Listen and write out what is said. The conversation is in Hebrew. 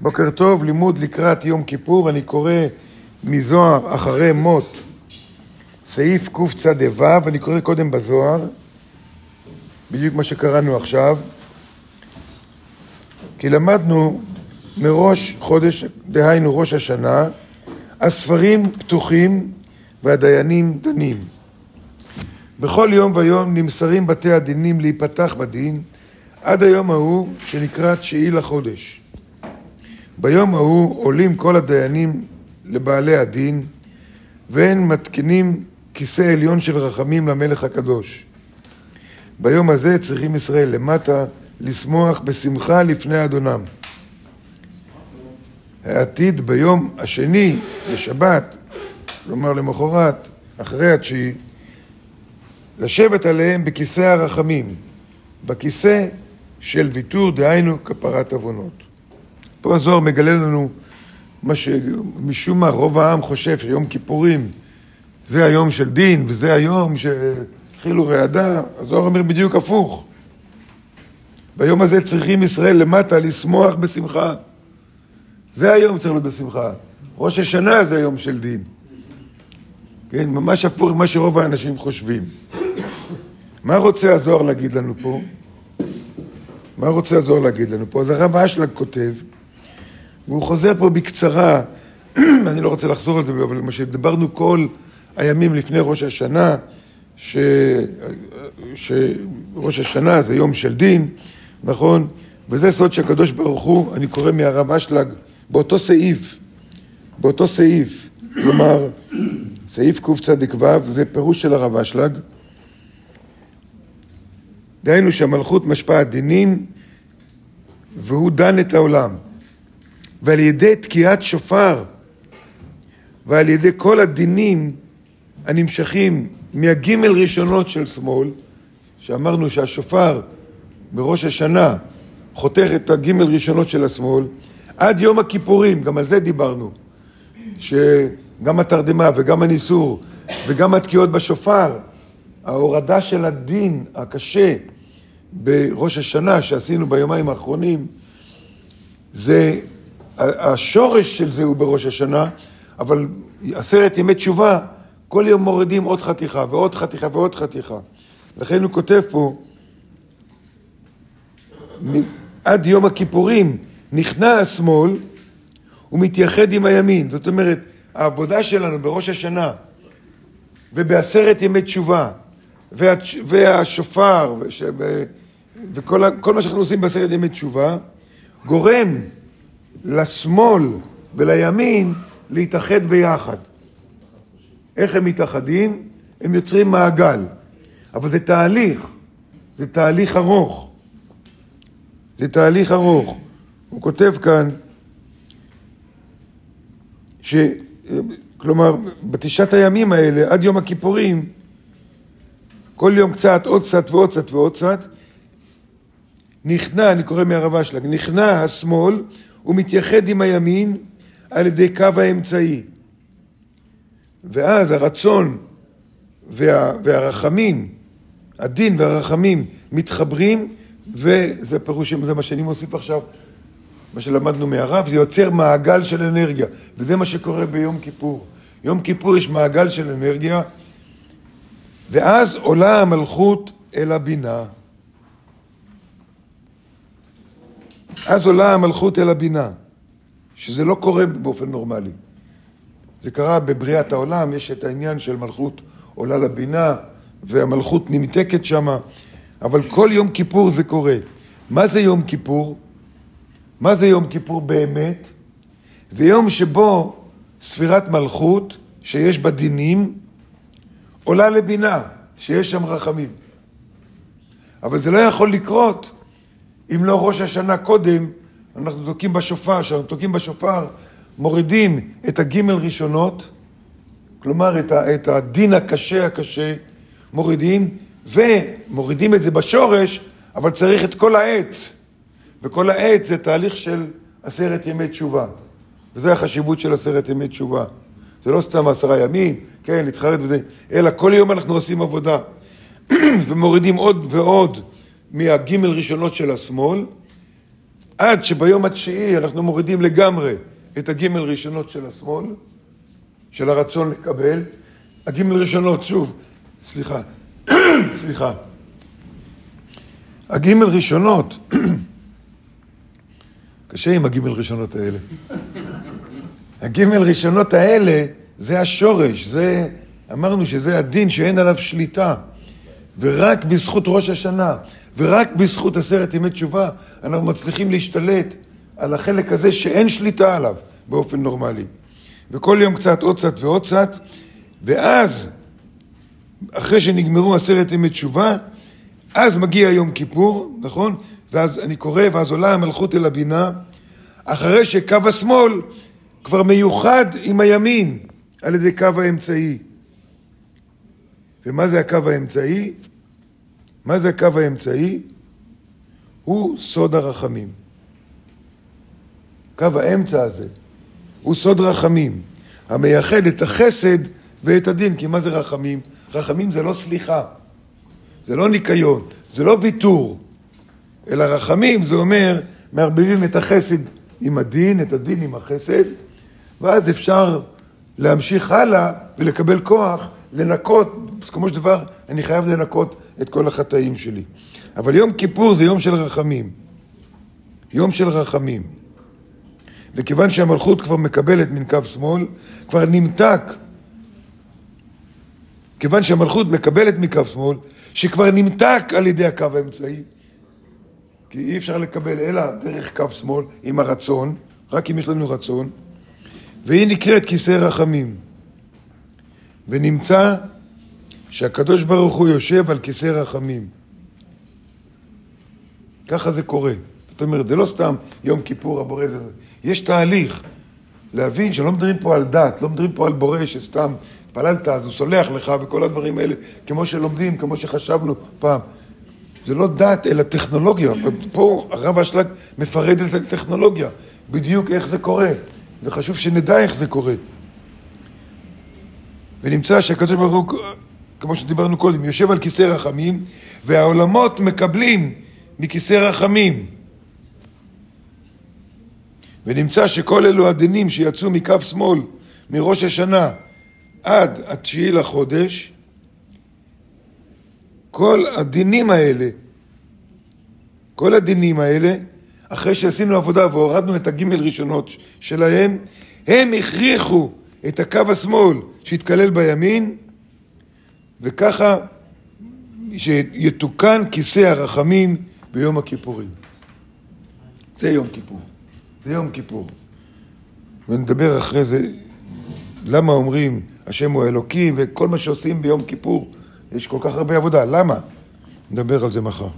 בוקר טוב, לימוד לקראת יום כיפור, אני קורא מזוהר אחרי מות, סעיף קצ"ו, אני קורא קודם בזוהר, בדיוק מה שקראנו עכשיו, כי למדנו מראש חודש, דהיינו ראש השנה, הספרים פתוחים והדיינים דנים. בכל יום ויום נמסרים בתי הדינים להיפתח בדין עד היום ההוא שנקרא תשיעי לחודש. ביום ההוא עולים כל הדיינים לבעלי הדין והם מתקינים כיסא עליון של רחמים למלך הקדוש. ביום הזה צריכים ישראל למטה לשמוח בשמחה לפני אדונם. העתיד ביום השני, בשבת, כלומר למחרת, אחרי התשיעי, לשבת עליהם בכיסא הרחמים, בכיסא של ויתור, דהיינו כפרת עוונות. פה הזוהר מגלה לנו מה שמשום מה רוב העם חושב שיום כיפורים זה היום של דין וזה היום שהתחילו רעדה, הזוהר אומר בדיוק הפוך. ביום הזה צריכים ישראל למטה לשמוח בשמחה. זה היום צריך להיות בשמחה. ראש השנה זה יום של דין. כן, ממש הפוך ממה שרוב האנשים חושבים. מה רוצה הזוהר להגיד לנו פה? מה רוצה הזוהר להגיד לנו פה? אז הרב אשלג כותב, והוא חוזר פה בקצרה, אני לא רוצה לחזור על זה, אבל מה שדיברנו כל הימים לפני ראש השנה, ש... שראש השנה זה יום של דין, נכון? וזה סוד שהקדוש ברוך הוא, אני קורא מהרב אשלג, באותו סעיף, באותו סעיף, כלומר, סעיף קצ"ו, זה פירוש של הרב אשלג, דהיינו שהמלכות משפעת דינים והוא דן את העולם. ועל ידי תקיעת שופר ועל ידי כל הדינים הנמשכים מהגימל ראשונות של שמאל, שאמרנו שהשופר בראש השנה חותך את הגימל ראשונות של השמאל, עד יום הכיפורים, גם על זה דיברנו, שגם התרדמה וגם הניסור וגם התקיעות בשופר, ההורדה של הדין הקשה בראש השנה שעשינו ביומיים האחרונים, זה, השורש של זה הוא בראש השנה, אבל עשרת ימי תשובה, כל יום מורידים עוד חתיכה ועוד חתיכה ועוד חתיכה. לכן הוא כותב פה, עד יום הכיפורים נכנע השמאל ומתייחד עם הימין. זאת אומרת, העבודה שלנו בראש השנה ובעשרת ימי תשובה והשופר וכל מה שאנחנו עושים בעשרת ימי תשובה גורם לשמאל ולימין להתאחד ביחד. איך הם מתאחדים? הם יוצרים מעגל. אבל זה תהליך, זה תהליך ארוך. זה תהליך ארוך. הוא כותב כאן, ש... כלומר, בתשעת הימים האלה, עד יום הכיפורים, כל יום קצת, עוד קצת ועוד קצת ועוד קצת, נכנע, אני קורא מהרב אשלג, נכנע השמאל ומתייחד עם הימין על ידי קו האמצעי. ואז הרצון וה, והרחמים, הדין והרחמים מתחברים, וזה פירוש, זה מה שאני מוסיף עכשיו, מה שלמדנו מהרב, זה יוצר מעגל של אנרגיה, וזה מה שקורה ביום כיפור. יום כיפור יש מעגל של אנרגיה, ואז עולה המלכות אל הבינה. אז עולה המלכות אל הבינה, שזה לא קורה באופן נורמלי. זה קרה בבריאת העולם, יש את העניין של מלכות עולה לבינה, והמלכות נמתקת שמה, אבל כל יום כיפור זה קורה. מה זה יום כיפור? מה זה יום כיפור באמת? זה יום שבו ספירת מלכות, שיש בה דינים, עולה לבינה, שיש שם רחמים. אבל זה לא יכול לקרות אם לא ראש השנה קודם, אנחנו תוקעים בשופר, כשאנחנו תוקעים בשופר, מורידים את הגימל ראשונות, כלומר את, ה, את הדין הקשה הקשה, מורידים, ומורידים את זה בשורש, אבל צריך את כל העץ. וכל העץ זה תהליך של עשרת ימי תשובה. וזו החשיבות של עשרת ימי תשובה. זה לא סתם עשרה ימים, כן, להתחרט וזה, אלא כל יום אנחנו עושים עבודה. ומורידים עוד ועוד מהגימל ראשונות של השמאל, עד שביום התשיעי אנחנו מורידים לגמרי את הגימל ראשונות של השמאל, של הרצון לקבל. הגימל ראשונות, שוב, סליחה, סליחה. הגימל ראשונות, קשה עם הגימל ראשונות האלה. הגימל ראשונות האלה זה השורש, זה, אמרנו שזה הדין שאין עליו שליטה. ורק בזכות ראש השנה, ורק בזכות עשרת ימי תשובה, אנחנו מצליחים להשתלט על החלק הזה שאין שליטה עליו באופן נורמלי. וכל יום קצת, עוד קצת ועוד קצת, ואז, אחרי שנגמרו עשרת ימי תשובה, אז מגיע יום כיפור, נכון? ואז אני קורא, ואז עולה המלכות אל הבינה, אחרי שקו השמאל כבר מיוחד עם הימין על ידי קו האמצעי. ומה זה הקו האמצעי? מה זה הקו האמצעי? הוא סוד הרחמים. קו האמצע הזה הוא סוד רחמים, המייחד את החסד ואת הדין. כי מה זה רחמים? רחמים זה לא סליחה, זה לא ניקיון, זה לא ויתור, אלא רחמים זה אומר, מערבבים את החסד עם הדין, את הדין עם החסד, ואז אפשר להמשיך הלאה ולקבל כוח לנקות, בסיכומו של דבר אני חייב לנקות את כל החטאים שלי. אבל יום כיפור זה יום של רחמים. יום של רחמים. וכיוון שהמלכות כבר מקבלת מן קו שמאל, כבר נמתק. כיוון שהמלכות מקבלת מקו שמאל, שכבר נמתק על ידי הקו האמצעי, כי אי אפשר לקבל אלא דרך קו שמאל עם הרצון, רק אם יש לנו רצון, והיא נקראת כיסא רחמים. ונמצא שהקדוש ברוך הוא יושב על כיסא רחמים. ככה זה קורה. זאת אומרת, זה לא סתם יום כיפור הבורא זה... יש תהליך להבין שלא מדברים פה על דת, לא מדברים פה על בורא שסתם פללת אז הוא סולח לך וכל הדברים האלה, כמו שלומדים, כמו שחשבנו פעם. זה לא דת, אלא טכנולוגיה. פה הרב אשלג מפרט את הטכנולוגיה, בדיוק איך זה קורה, וחשוב שנדע איך זה קורה. ונמצא שהקדוש ברוך הוא, כמו שדיברנו קודם, יושב על כיסא רחמים, והעולמות מקבלים מכיסא רחמים. ונמצא שכל אלו הדינים שיצאו מקו שמאל, מראש השנה עד התשיעי לחודש, כל הדינים האלה, כל הדינים האלה, אחרי שעשינו עבודה והורדנו את הגימל ראשונות שלהם, הם הכריחו את הקו השמאל שיתקלל בימין, וככה שיתוקן כיסא הרחמים ביום הכיפורים. זה יום כיפור. זה יום כיפור. ונדבר אחרי זה למה אומרים השם הוא אלוקים וכל מה שעושים ביום כיפור, יש כל כך הרבה עבודה. למה? נדבר על זה מחר.